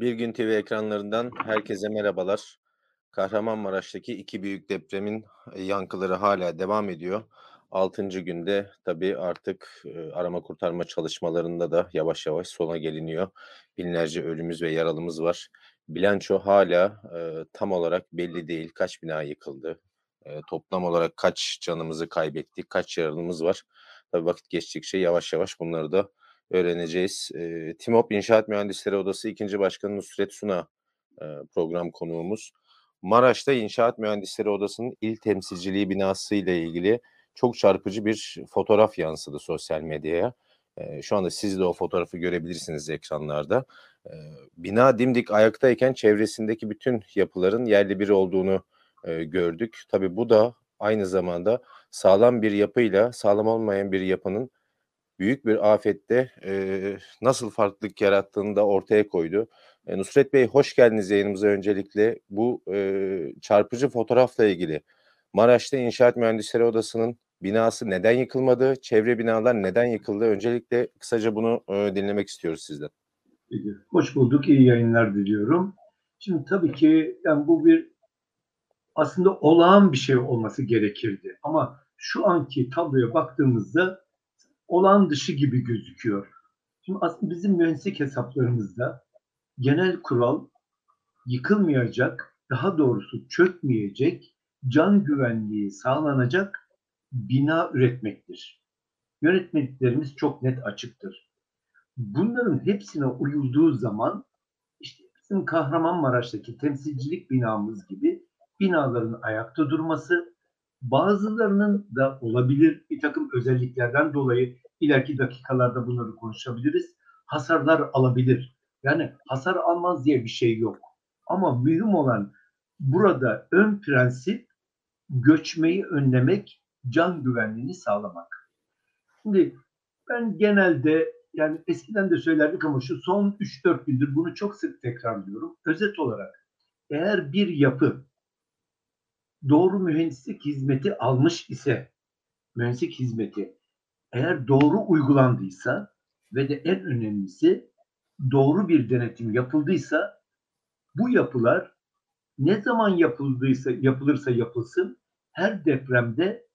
Bir Gün TV ekranlarından herkese merhabalar. Kahramanmaraş'taki iki büyük depremin yankıları hala devam ediyor. Altıncı günde tabii artık e, arama kurtarma çalışmalarında da yavaş yavaş sona geliniyor. Binlerce ölümümüz ve yaralımız var. Bilanço hala e, tam olarak belli değil. Kaç bina yıkıldı? E, toplam olarak kaç canımızı kaybettik? Kaç yaralımız var? Tabii vakit geçtikçe yavaş yavaş bunları da öğreneceğiz. E, Timop İnşaat Mühendisleri Odası 2. Başkanı Nusret Suna e, program konuğumuz. Maraş'ta İnşaat Mühendisleri Odası'nın il temsilciliği binası ile ilgili çok çarpıcı bir fotoğraf yansıdı sosyal medyaya. E, şu anda siz de o fotoğrafı görebilirsiniz ekranlarda. Bina dimdik ayaktayken çevresindeki bütün yapıların yerli bir olduğunu gördük. Tabii bu da aynı zamanda sağlam bir yapıyla sağlam olmayan bir yapının büyük bir afette e, nasıl farklılık yarattığını da ortaya koydu. E, Nusret Bey hoş geldiniz yayınımıza öncelikle. Bu e, çarpıcı fotoğrafla ilgili Maraş'ta İnşaat Mühendisleri Odası'nın binası neden yıkılmadı, çevre binalar neden yıkıldı? Öncelikle kısaca bunu e, dinlemek istiyoruz sizden. Hoş bulduk, iyi yayınlar diliyorum. Şimdi tabii ki yani bu bir aslında olağan bir şey olması gerekirdi. Ama şu anki tabloya baktığımızda olağan dışı gibi gözüküyor. Şimdi aslında bizim mühendislik hesaplarımızda genel kural yıkılmayacak, daha doğrusu çökmeyecek, can güvenliği sağlanacak bina üretmektir. Yönetmeliklerimiz çok net açıktır. Bunların hepsine uyulduğu zaman işte bizim Kahramanmaraş'taki temsilcilik binamız gibi binaların ayakta durması, bazılarının da olabilir bir takım özelliklerden dolayı ileriki dakikalarda bunları konuşabiliriz. Hasarlar alabilir. Yani hasar almaz diye bir şey yok. Ama mühim olan burada ön prensip göçmeyi önlemek, can güvenliğini sağlamak. Şimdi ben genelde yani eskiden de söylerdik ama şu son 3-4 gündür bunu çok sık tekrarlıyorum. Özet olarak eğer bir yapı doğru mühendislik hizmeti almış ise mühendislik hizmeti eğer doğru uygulandıysa ve de en önemlisi doğru bir denetim yapıldıysa bu yapılar ne zaman yapıldıysa yapılırsa yapılsın her depremde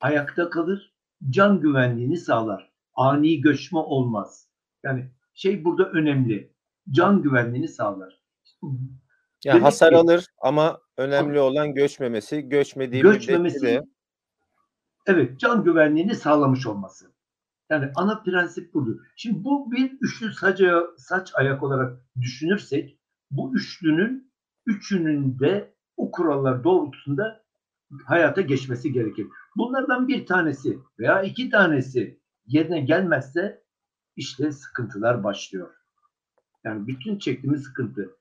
ayakta kalır, can güvenliğini sağlar. Ani göçme olmaz. Yani şey burada önemli. Can güvenliğini sağlar. Yani Demek hasar ki, alır ama önemli olan göçmemesi. Göçmediği göçmemesi, de evet can güvenliğini sağlamış olması. Yani ana prensip budur. Şimdi bu bir üçlü saç, saç ayak olarak düşünürsek bu üçlünün üçünün de o kurallar doğrultusunda hayata geçmesi gerekir. Bunlardan bir tanesi veya iki tanesi yerine gelmezse işte sıkıntılar başlıyor. Yani bütün çektiğimiz sıkıntı.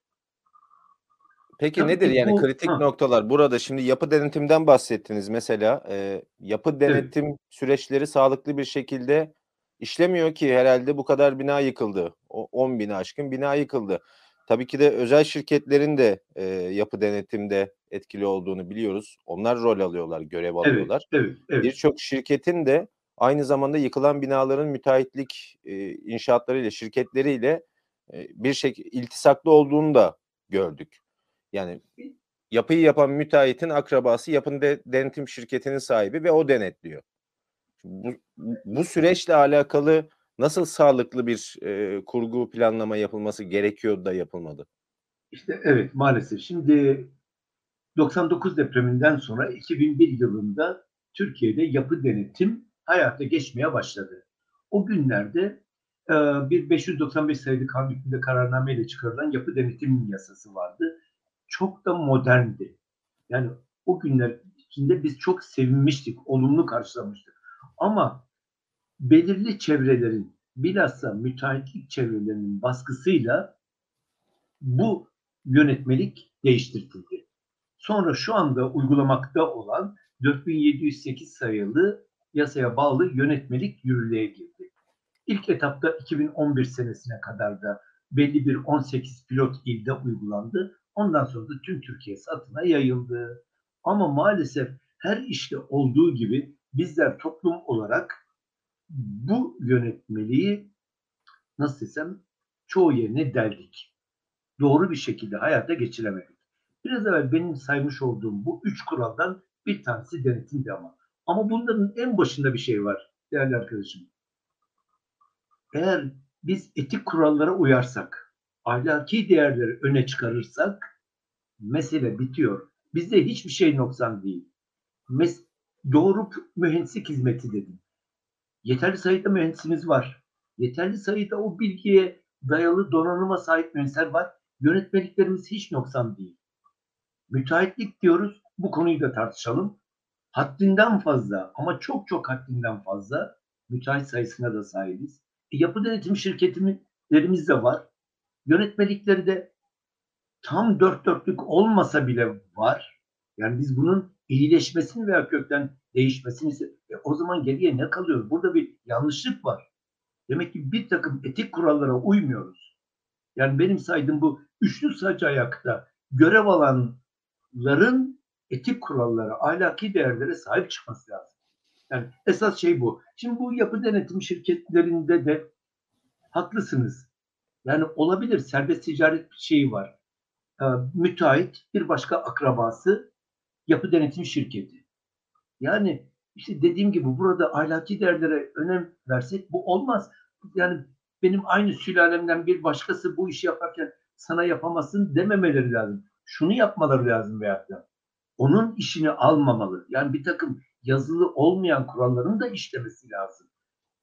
Peki Tabii nedir yani bu, kritik ha. noktalar? Burada şimdi yapı denetimden bahsettiniz mesela. E, yapı denetim evet. süreçleri sağlıklı bir şekilde işlemiyor ki herhalde bu kadar bina yıkıldı. O 10 bina aşkın bina yıkıldı. Tabii ki de özel şirketlerin de e, yapı denetimde etkili olduğunu biliyoruz. Onlar rol alıyorlar, görev alıyorlar. Evet, evet, evet. Birçok şirketin de aynı zamanda yıkılan binaların müteahhitlik e, inşaatlarıyla, şirketleriyle e, bir şekilde iltisaklı olduğunu da gördük. Yani yapıyı yapan müteahhitin akrabası yapın de, denetim şirketinin sahibi ve o denetliyor. Bu, bu süreçle alakalı nasıl sağlıklı bir e, kurgu planlama yapılması gerekiyordu da yapılmadı? İşte evet maalesef. Şimdi 99 depreminden sonra 2001 yılında Türkiye'de yapı denetim hayata geçmeye başladı. O günlerde e, bir 595 sayılı kanun hükmünde kararnameyle çıkarılan yapı denetim yasası vardı çok da moderndi. Yani o günler içinde biz çok sevinmiştik, olumlu karşılamıştık. Ama belirli çevrelerin, bilhassa müteahhitlik çevrelerinin baskısıyla bu yönetmelik değiştirildi. Sonra şu anda uygulamakta olan 4708 sayılı yasaya bağlı yönetmelik yürürlüğe girdi. İlk etapta 2011 senesine kadar da belli bir 18 pilot ilde uygulandı. Ondan sonra da tüm Türkiye satına yayıldı. Ama maalesef her işte olduğu gibi bizler toplum olarak bu yönetmeliği nasıl desem çoğu yerine deldik. doğru bir şekilde hayata geçiremedik. Biraz evvel benim saymış olduğum bu üç kuraldan bir tanesi denetimdi ama. Ama bunların en başında bir şey var değerli arkadaşım. Eğer biz etik kurallara uyarsak, ahlaki değerleri öne çıkarırsak mesele bitiyor. Bizde hiçbir şey noksan değil. Mes doğru mühendislik hizmeti dedim. Yeterli sayıda mühendisimiz var. Yeterli sayıda o bilgiye dayalı donanıma sahip mühendisler var. Yönetmeliklerimiz hiç noksan değil. Müteahhitlik diyoruz. Bu konuyu da tartışalım. Haddinden fazla ama çok çok haddinden fazla müteahhit sayısına da sahibiz. E, yapı denetim şirketlerimiz de var. Yönetmelikleri de tam dört dörtlük olmasa bile var. Yani biz bunun iyileşmesini veya kökten değişmesini e, o zaman geriye ne kalıyor? Burada bir yanlışlık var. Demek ki bir takım etik kurallara uymuyoruz. Yani benim saydığım bu üçlü saç ayakta görev alanların etik kurallara, ahlaki değerlere sahip çıkması lazım. Yani esas şey bu. Şimdi bu yapı denetim şirketlerinde de haklısınız. Yani olabilir serbest ticaret bir şeyi var. Ee, müteahhit bir başka akrabası yapı denetim şirketi. Yani işte dediğim gibi burada ahlaki değerlere önem versek bu olmaz. Yani benim aynı sülalemden bir başkası bu işi yaparken sana yapamazsın dememeleri lazım. Şunu yapmaları lazım veyahut da onun işini almamalı. Yani bir takım yazılı olmayan kuralların da işlemesi lazım.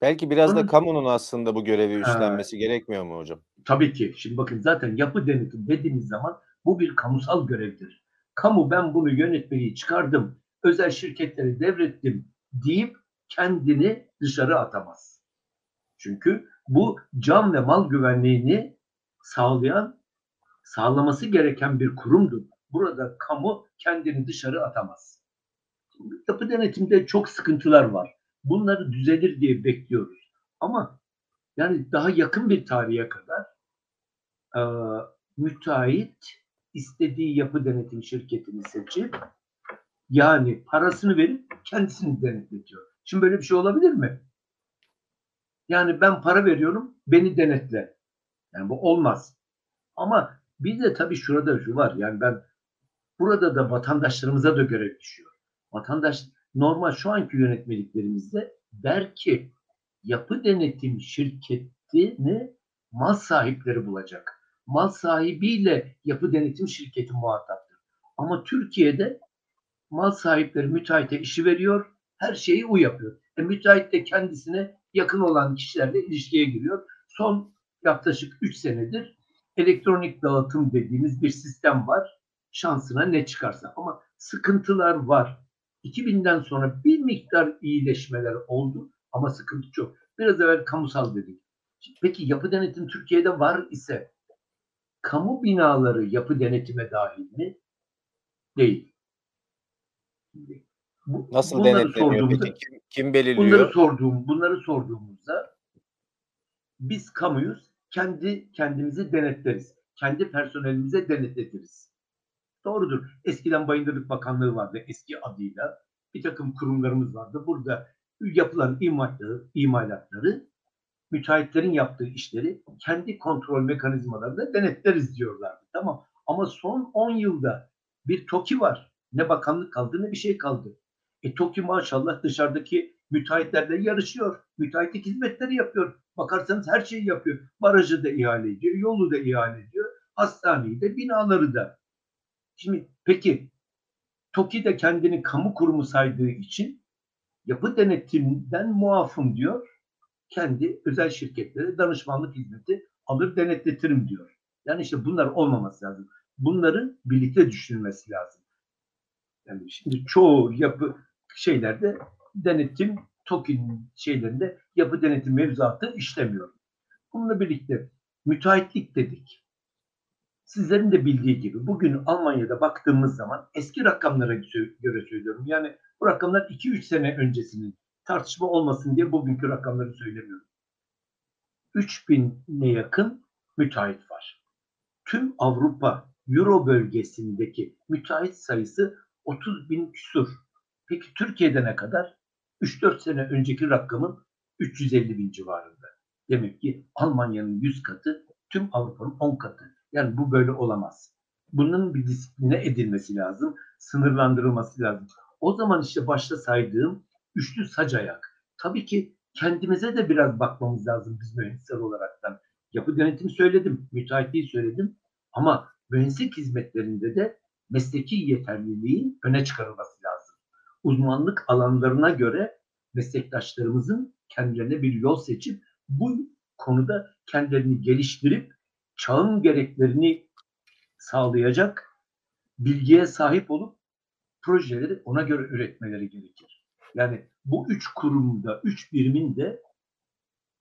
Belki biraz da kamunun aslında bu görevi üstlenmesi gerekmiyor mu hocam? Tabii ki. Şimdi bakın zaten yapı denetim dediğimiz zaman bu bir kamusal görevdir. Kamu ben bunu yönetmeyi çıkardım, özel şirketlere devrettim deyip kendini dışarı atamaz. Çünkü bu can ve mal güvenliğini sağlayan, sağlaması gereken bir kurumdur. Burada kamu kendini dışarı atamaz. Yapı denetimde çok sıkıntılar var. Bunları düzelir diye bekliyoruz. Ama yani daha yakın bir tarihe kadar e, müteahhit istediği yapı denetim şirketini seçip yani parasını verip kendisini denetletiyor. Şimdi böyle bir şey olabilir mi? Yani ben para veriyorum, beni denetle. Yani bu olmaz. Ama bir de tabii şurada şu var. Yani ben burada da vatandaşlarımıza da görev düşüyor. Vatandaş normal şu anki yönetmeliklerimizde der ki yapı denetim şirketini mal sahipleri bulacak. Mal sahibiyle yapı denetim şirketi muhataptır. Ama Türkiye'de mal sahipleri müteahhite işi veriyor, her şeyi o yapıyor. E, müteahhit de kendisine yakın olan kişilerle ilişkiye giriyor. Son yaklaşık 3 senedir elektronik dağıtım dediğimiz bir sistem var. Şansına ne çıkarsa ama sıkıntılar var. 2000'den sonra bir miktar iyileşmeler oldu ama sıkıntı çok. Biraz evvel kamusal dedik. Peki yapı denetim Türkiye'de var ise kamu binaları yapı denetime dahil mi? Değil. Bu, Nasıl denetleniyor peki? Kim, kim belirliyor? Bunları sorduğum, bunları sorduğumuzda biz kamuyuz, kendi kendimizi denetleriz. Kendi personelimize denetletiriz. Doğrudur. Eskiden Bayındırlık Bakanlığı vardı eski adıyla. Bir takım kurumlarımız vardı. Burada yapılan imalatları, imalatları müteahhitlerin yaptığı işleri kendi kontrol mekanizmalarında denetleriz diyorlardı. Tamam. Ama son 10 yılda bir TOKİ var. Ne bakanlık kaldı ne bir şey kaldı. E TOKİ maşallah dışarıdaki müteahhitlerle yarışıyor. Müteahhitlik hizmetleri yapıyor. Bakarsanız her şeyi yapıyor. Barajı da ihale ediyor, yolu da ihale ediyor, hastaneyi de, binaları da. Şimdi peki TOKİ de kendini kamu kurumu saydığı için yapı denetiminden muafım diyor. Kendi özel şirketlere danışmanlık hizmeti alır denetletirim diyor. Yani işte bunlar olmaması lazım. Bunların birlikte düşünülmesi lazım. Yani şimdi çoğu yapı şeylerde denetim TOKİ'nin şeylerinde yapı denetim mevzuatı işlemiyor. Bununla birlikte müteahhitlik dedik. Sizlerin de bildiği gibi bugün Almanya'da baktığımız zaman eski rakamlara göre söylüyorum. Yani bu rakamlar 2-3 sene öncesinin tartışma olmasın diye bugünkü rakamları söylemiyorum. 3000'e yakın müteahhit var. Tüm Avrupa, Euro bölgesindeki müteahhit sayısı 30 bin küsur. Peki Türkiye'de ne kadar? 3-4 sene önceki rakamın 350 bin civarında. Demek ki Almanya'nın 100 katı, tüm Avrupa'nın 10 katı. Yani bu böyle olamaz. Bunun bir disipline edilmesi lazım, sınırlandırılması lazım. O zaman işte başta saydığım üçlü sac ayak. Tabii ki kendimize de biraz bakmamız lazım biz mühendisler olaraktan. Yapı denetimi söyledim, müteahhitliği söyledim ama mühendislik hizmetlerinde de mesleki yeterliliğin öne çıkarılması lazım. Uzmanlık alanlarına göre meslektaşlarımızın kendilerine bir yol seçip bu konuda kendilerini geliştirip çağın gereklerini sağlayacak bilgiye sahip olup projeleri ona göre üretmeleri gerekir. Yani bu üç kurumda, üç birimin de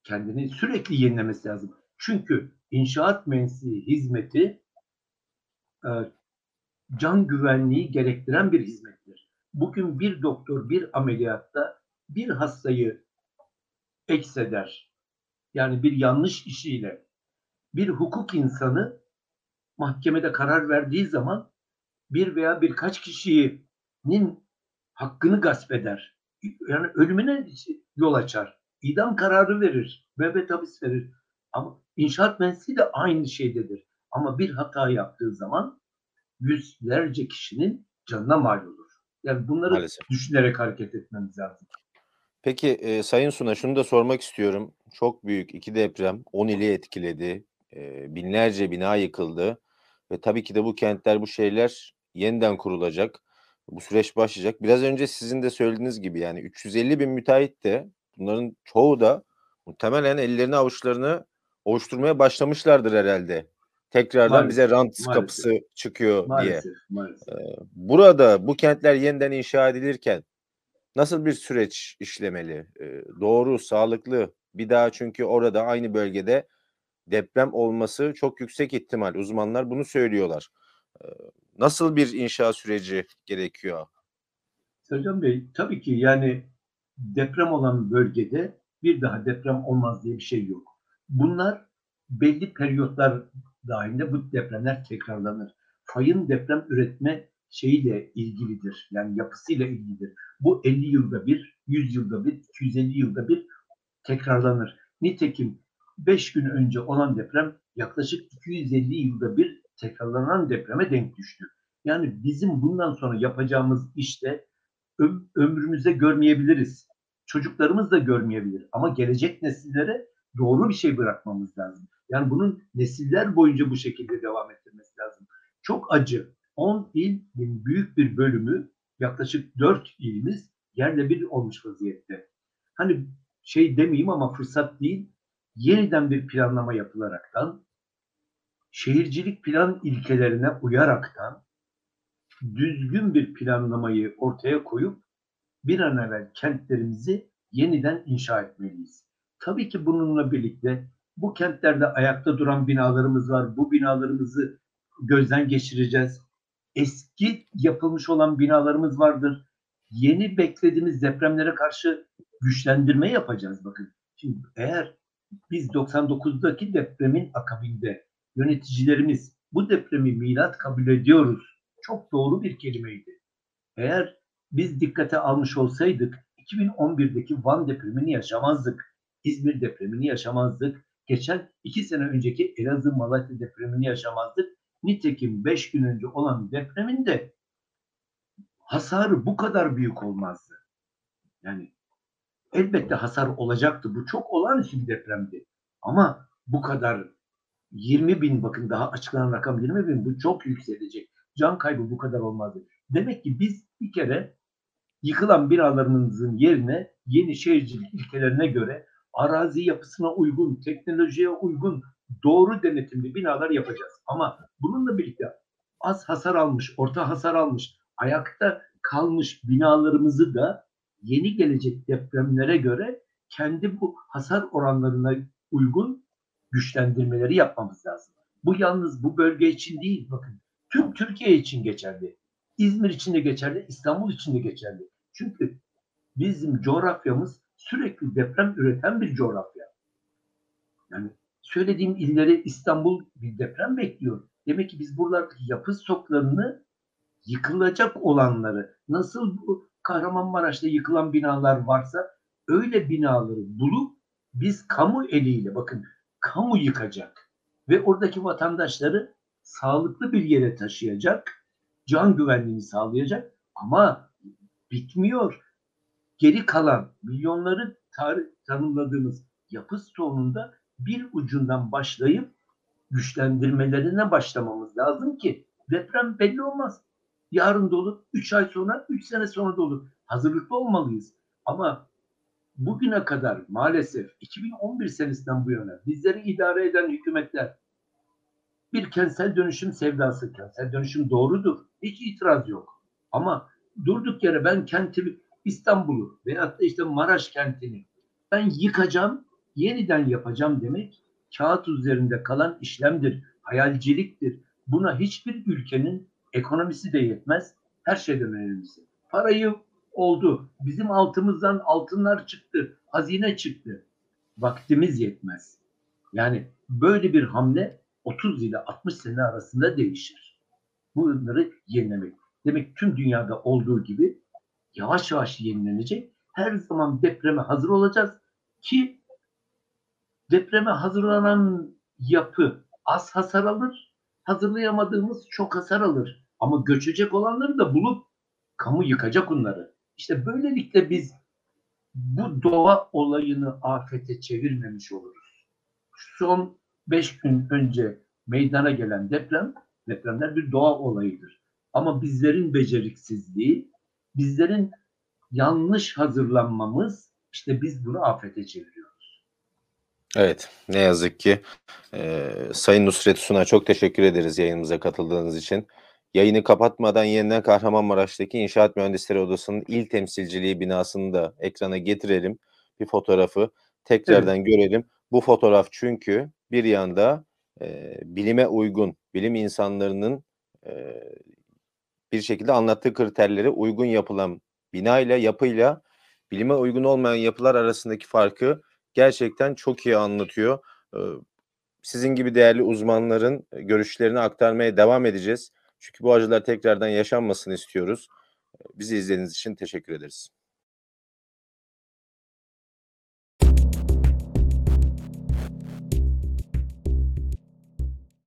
kendini sürekli yenilemesi lazım. Çünkü inşaat mühendisliği hizmeti e, can güvenliği gerektiren bir hizmettir. Bugün bir doktor bir ameliyatta bir hastayı ekseder. Yani bir yanlış işiyle bir hukuk insanı mahkemede karar verdiği zaman bir veya birkaç kişinin hakkını gasp eder. Yani ölümüne yol açar. İdam kararı verir. Müebbet hapis verir. Ama inşaat mühendisliği de aynı şeydedir. Ama bir hata yaptığı zaman yüzlerce kişinin canına mal olur. Yani bunları Maalesef. düşünerek hareket etmemiz lazım. Peki e, Sayın Suna şunu da sormak istiyorum. Çok büyük iki deprem 10 ili etkiledi. E, binlerce bina yıkıldı. Ve tabii ki de bu kentler, bu şehirler yeniden kurulacak. Bu süreç başlayacak. Biraz önce sizin de söylediğiniz gibi yani 350 bin müteahhit de bunların çoğu da muhtemelen ellerini avuçlarını ovuşturmaya başlamışlardır herhalde. Tekrardan Maalesef, bize rant maalesef. kapısı çıkıyor diye. Maalesef, maalesef. Burada bu kentler yeniden inşa edilirken nasıl bir süreç işlemeli? Ee, doğru, sağlıklı. Bir daha çünkü orada aynı bölgede deprem olması çok yüksek ihtimal. Uzmanlar bunu söylüyorlar. Nasıl bir inşa süreci gerekiyor? Sercan Bey, tabii ki yani deprem olan bölgede bir daha deprem olmaz diye bir şey yok. Bunlar belli periyotlar dahilinde bu depremler tekrarlanır. Fayın deprem üretme şeyiyle ilgilidir. Yani yapısıyla ilgilidir. Bu 50 yılda bir, 100 yılda bir, 250 yılda bir tekrarlanır. Nitekim 5 gün önce olan deprem yaklaşık 250 yılda bir tekrarlanan depreme denk düştü. Yani bizim bundan sonra yapacağımız işte öm- ömrümüzde görmeyebiliriz. Çocuklarımız da görmeyebilir. Ama gelecek nesillere doğru bir şey bırakmamız lazım. Yani bunun nesiller boyunca bu şekilde devam ettirmesi lazım. Çok acı. 10 ilin büyük bir bölümü yaklaşık 4 ilimiz yerle bir olmuş vaziyette. Hani şey demeyeyim ama fırsat değil. Yeniden bir planlama yapılaraktan şehircilik plan ilkelerine uyaraktan düzgün bir planlamayı ortaya koyup bir an evvel kentlerimizi yeniden inşa etmeliyiz. Tabii ki bununla birlikte bu kentlerde ayakta duran binalarımız var. Bu binalarımızı gözden geçireceğiz. Eski yapılmış olan binalarımız vardır. Yeni beklediğimiz depremlere karşı güçlendirme yapacağız bakın. Şimdi eğer biz 99'daki depremin akabinde yöneticilerimiz bu depremi milat kabul ediyoruz. Çok doğru bir kelimeydi. Eğer biz dikkate almış olsaydık 2011'deki Van depremini yaşamazdık. İzmir depremini yaşamazdık. Geçen iki sene önceki Elazığ Malatya depremini yaşamazdık. Nitekim beş gün önce olan depremin de hasarı bu kadar büyük olmazdı. Yani elbette hasar olacaktı. Bu çok olağanüstü bir depremdi. Ama bu kadar 20 bin bakın daha açıklanan rakam 20 bin bu çok yükselecek. Can kaybı bu kadar olmazdı. Demek ki biz bir kere yıkılan binalarımızın yerine yeni şehircilik ilkelerine göre arazi yapısına uygun, teknolojiye uygun, doğru denetimli binalar yapacağız. Ama bununla birlikte az hasar almış, orta hasar almış, ayakta kalmış binalarımızı da yeni gelecek depremlere göre kendi bu hasar oranlarına uygun güçlendirmeleri yapmamız lazım. Bu yalnız bu bölge için değil bakın. Tüm Türkiye için geçerli. İzmir için de geçerli, İstanbul için de geçerli. Çünkü bizim coğrafyamız sürekli deprem üreten bir coğrafya. Yani söylediğim illeri İstanbul bir deprem bekliyor. Demek ki biz buralardaki yapı stoklarını yıkılacak olanları nasıl bu Kahramanmaraş'ta yıkılan binalar varsa öyle binaları bulup biz kamu eliyle bakın kamu yıkacak ve oradaki vatandaşları sağlıklı bir yere taşıyacak, can güvenliğini sağlayacak ama bitmiyor. Geri kalan milyonları tar- tanımladığımız yapı stoğunda bir ucundan başlayıp güçlendirmelerine başlamamız lazım ki deprem belli olmaz. Yarın da olur, 3 ay sonra, 3 sene sonra da olur. Hazırlıklı olmalıyız. Ama bugüne kadar maalesef 2011 senesinden bu yana bizleri idare eden hükümetler bir kentsel dönüşüm sevdası, kentsel dönüşüm doğrudur. Hiç itiraz yok. Ama durduk yere ben kenti İstanbul'u veyahut da işte Maraş kentini ben yıkacağım, yeniden yapacağım demek kağıt üzerinde kalan işlemdir, hayalciliktir. Buna hiçbir ülkenin ekonomisi de yetmez. Her şeyden önemlisi. Parayı oldu. Bizim altımızdan altınlar çıktı. Hazine çıktı. Vaktimiz yetmez. Yani böyle bir hamle 30 ile 60 sene arasında değişir. Bunları yenilemek. Demek tüm dünyada olduğu gibi yavaş yavaş yenilenecek. Her zaman depreme hazır olacağız ki depreme hazırlanan yapı az hasar alır, hazırlayamadığımız çok hasar alır. Ama göçecek olanları da bulup kamu yıkacak onları. İşte böylelikle biz bu doğa olayını afete çevirmemiş oluruz. Son 5 gün önce meydana gelen deprem, depremler bir doğa olayıdır. Ama bizlerin beceriksizliği, bizlerin yanlış hazırlanmamız, işte biz bunu afete çeviriyoruz. Evet, ne yazık ki. Ee, Sayın Nusret Sun'a çok teşekkür ederiz yayınımıza katıldığınız için. Yayını kapatmadan yeniden Kahramanmaraş'taki İnşaat Mühendisleri Odası'nın il temsilciliği binasını da ekrana getirelim. Bir fotoğrafı tekrardan görelim. Bu fotoğraf çünkü bir yanda e, bilime uygun, bilim insanlarının e, bir şekilde anlattığı kriterlere uygun yapılan binayla, yapıyla bilime uygun olmayan yapılar arasındaki farkı gerçekten çok iyi anlatıyor. Ee, Sizin gibi değerli uzmanların görüşlerini aktarmaya devam edeceğiz. Çünkü bu acılar tekrardan yaşanmasını istiyoruz. Bizi izlediğiniz için teşekkür ederiz.